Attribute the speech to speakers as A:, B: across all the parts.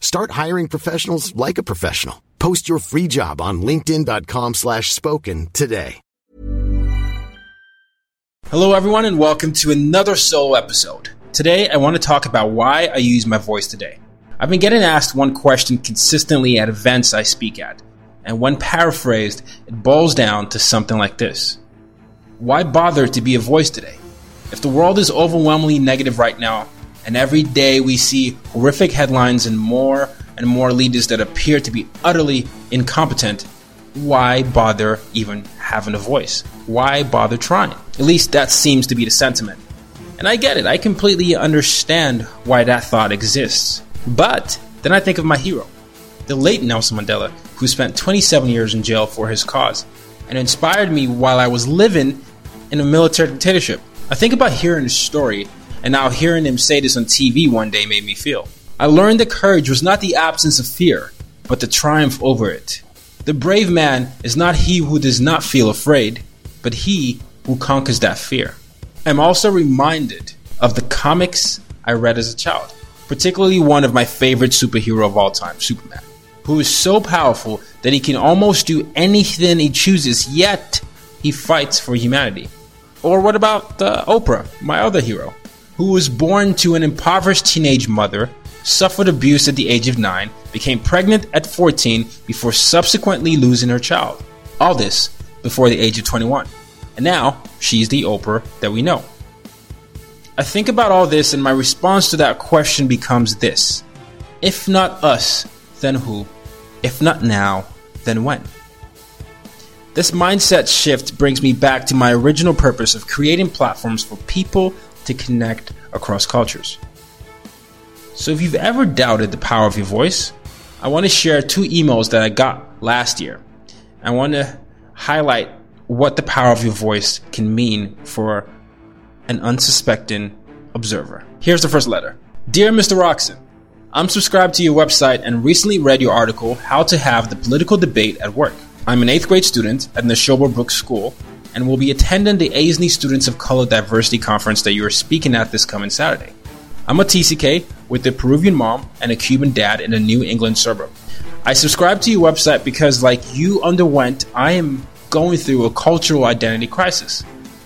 A: Start hiring professionals like a professional. Post your free job on linkedin.com slash spoken today.
B: Hello everyone and welcome to another solo episode. Today I want to talk about why I use my voice today. I've been getting asked one question consistently at events I speak at, and when paraphrased, it boils down to something like this. Why bother to be a voice today? If the world is overwhelmingly negative right now, and every day we see horrific headlines and more and more leaders that appear to be utterly incompetent, why bother even having a voice? Why bother trying? At least that seems to be the sentiment. And I get it, I completely understand why that thought exists. But then I think of my hero, the late Nelson Mandela, who spent 27 years in jail for his cause and inspired me while I was living in a military dictatorship. I think about hearing his story, and now hearing him say this on TV one day made me feel. I learned that courage was not the absence of fear, but the triumph over it. The brave man is not he who does not feel afraid, but he who conquers that fear. I'm also reminded of the comics I read as a child, particularly one of my favorite superhero of all time, Superman, who is so powerful that he can almost do anything he chooses, yet he fights for humanity. Or what about uh, Oprah, my other hero, who was born to an impoverished teenage mother suffered abuse at the age of 9, became pregnant at 14 before subsequently losing her child. All this before the age of 21. And now, she's the Oprah that we know. I think about all this, and my response to that question becomes this If not us, then who? If not now, then when? This mindset shift brings me back to my original purpose of creating platforms for people to connect across cultures. So if you've ever doubted the power of your voice, I want to share two emails that I got last year. I want to highlight what the power of your voice can mean for an unsuspecting observer. Here's the first letter. Dear Mr. Rockson, I'm subscribed to your website and recently read your article, How to Have the Political Debate at Work. I'm an 8th grade student at the Nashoba Brook School and will be attending the AISNE Students of Color Diversity Conference that you are speaking at this coming Saturday. I'm a TCK with a Peruvian mom and a Cuban dad in a New England suburb. I subscribe to your website because, like you underwent, I am going through a cultural identity crisis.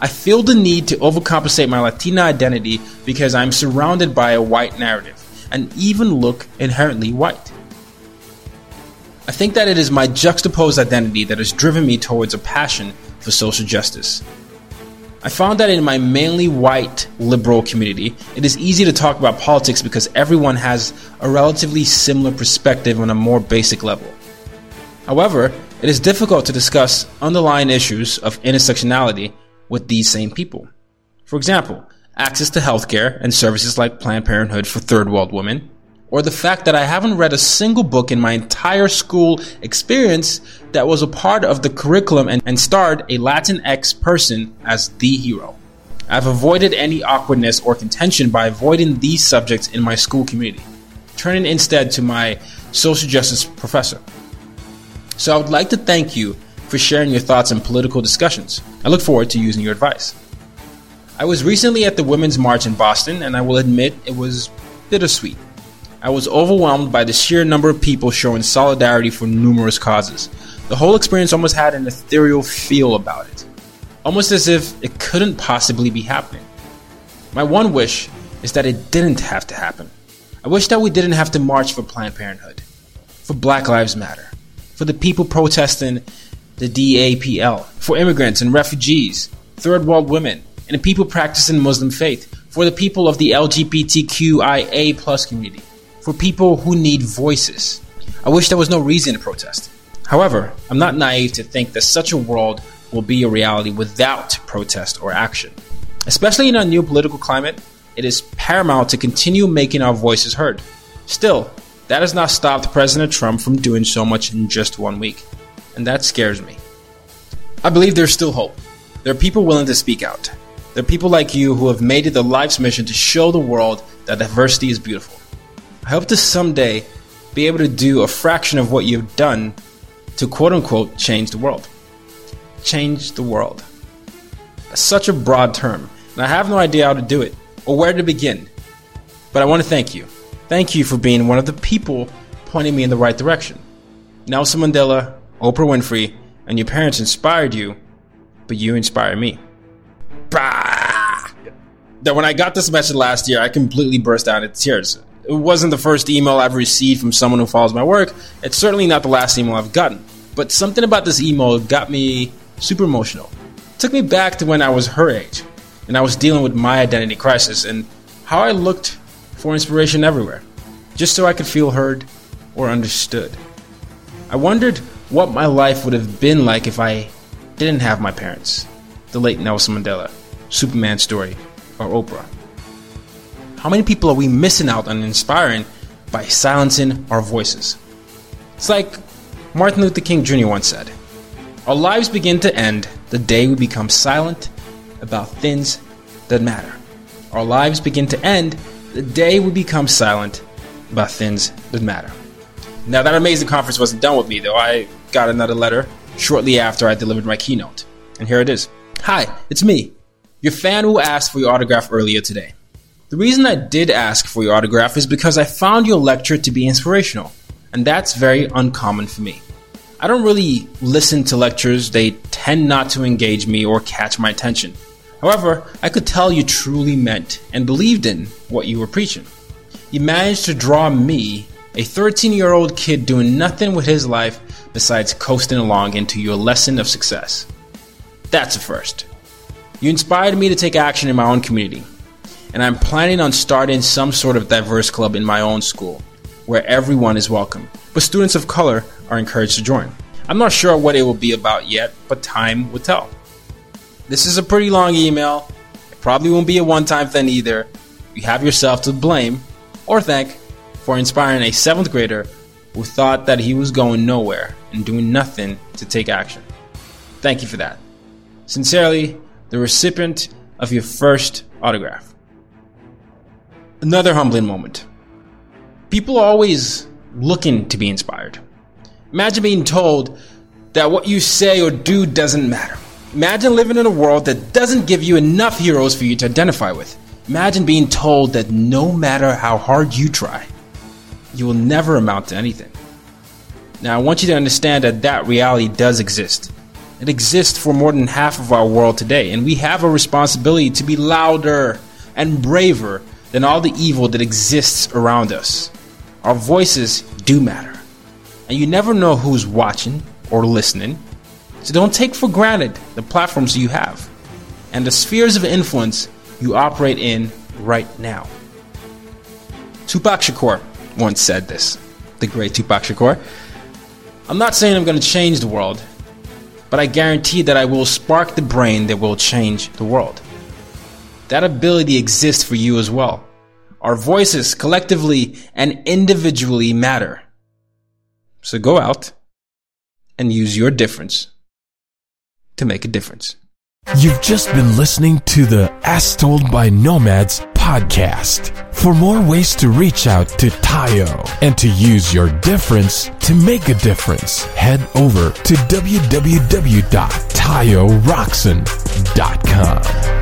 B: I feel the need to overcompensate my Latina identity because I'm surrounded by a white narrative and even look inherently white. I think that it is my juxtaposed identity that has driven me towards a passion for social justice. I found that in my mainly white liberal community, it is easy to talk about politics because everyone has a relatively similar perspective on a more basic level. However, it is difficult to discuss underlying issues of intersectionality with these same people. For example, access to healthcare and services like Planned Parenthood for third world women, or the fact that I haven't read a single book in my entire school experience that was a part of the curriculum and, and starred a Latinx person as the hero. I've avoided any awkwardness or contention by avoiding these subjects in my school community, turning instead to my social justice professor. So I would like to thank you for sharing your thoughts and political discussions. I look forward to using your advice. I was recently at the Women's March in Boston, and I will admit it was bittersweet. I was overwhelmed by the sheer number of people showing solidarity for numerous causes. The whole experience almost had an ethereal feel about it, almost as if it couldn't possibly be happening. My one wish is that it didn't have to happen. I wish that we didn't have to march for Planned Parenthood, for Black Lives Matter, for the people protesting the DAPL, for immigrants and refugees, third world women, and people practicing Muslim faith, for the people of the LGBTQIA plus community, for people who need voices. I wish there was no reason to protest. However, I'm not naive to think that such a world will be a reality without protest or action. Especially in our new political climate, it is paramount to continue making our voices heard. Still, that has not stopped President Trump from doing so much in just one week, and that scares me. I believe there's still hope. There are people willing to speak out. There are people like you who have made it their life's mission to show the world that diversity is beautiful. I hope to someday be able to do a fraction of what you've done to quote unquote change the world. Change the world. Such a broad term, and I have no idea how to do it or where to begin. But I want to thank you. Thank you for being one of the people pointing me in the right direction. Nelson Mandela, Oprah Winfrey, and your parents inspired you, but you inspire me. Bah! That when I got this message last year, I completely burst out into tears. It wasn't the first email I've received from someone who follows my work. It's certainly not the last email I've gotten. But something about this email got me super emotional. It took me back to when I was her age, and I was dealing with my identity crisis and how I looked for inspiration everywhere, just so I could feel heard or understood. I wondered what my life would have been like if I didn't have my parents, the late Nelson Mandela, Superman story, or Oprah. How many people are we missing out on inspiring by silencing our voices? It's like Martin Luther King Jr. once said Our lives begin to end the day we become silent about things that matter. Our lives begin to end the day we become silent about things that matter. Now, that amazing conference wasn't done with me, though. I got another letter shortly after I delivered my keynote. And here it is Hi, it's me, your fan who asked for your autograph earlier today. The reason I did ask for your autograph is because I found your lecture to be inspirational, and that's very uncommon for me. I don't really listen to lectures, they tend not to engage me or catch my attention. However, I could tell you truly meant and believed in what you were preaching. You managed to draw me, a 13 year old kid doing nothing with his life besides coasting along, into your lesson of success. That's a first. You inspired me to take action in my own community and I'm planning on starting some sort of diverse club in my own school where everyone is welcome, but students of color are encouraged to join. I'm not sure what it will be about yet, but time will tell. This is a pretty long email. It probably won't be a one time thing either. You have yourself to blame or thank for inspiring a seventh grader who thought that he was going nowhere and doing nothing to take action. Thank you for that. Sincerely, the recipient of your first autograph. Another humbling moment. People are always looking to be inspired. Imagine being told that what you say or do doesn't matter. Imagine living in a world that doesn't give you enough heroes for you to identify with. Imagine being told that no matter how hard you try, you will never amount to anything. Now, I want you to understand that that reality does exist. It exists for more than half of our world today, and we have a responsibility to be louder and braver than all the evil that exists around us. Our voices do matter. And you never know who's watching or listening. So don't take for granted the platforms you have and the spheres of influence you operate in right now. Tupac Shakur once said this, the great Tupac Shakur. I'm not saying I'm going to change the world, but I guarantee that I will spark the brain that will change the world. That ability exists for you as well. Our voices collectively and individually matter. So go out and use your difference to make a difference.
C: You've just been listening to the As Told by Nomads podcast. For more ways to reach out to Tayo and to use your difference to make a difference, head over to www.tayorockson.com.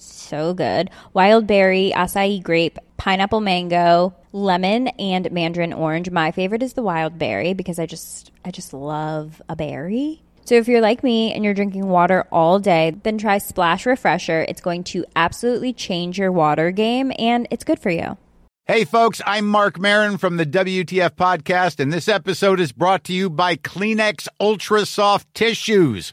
D: so good wild berry, acai grape, pineapple mango, lemon, and mandarin orange. My favorite is the wild berry because I just I just love a berry. So if you're like me and you're drinking water all day, then try Splash Refresher. It's going to absolutely change your water game and it's good for you.
E: Hey, folks, I'm Marc Maron from the WTF Podcast, and this episode is brought to you by Kleenex Ultra Soft Tissues,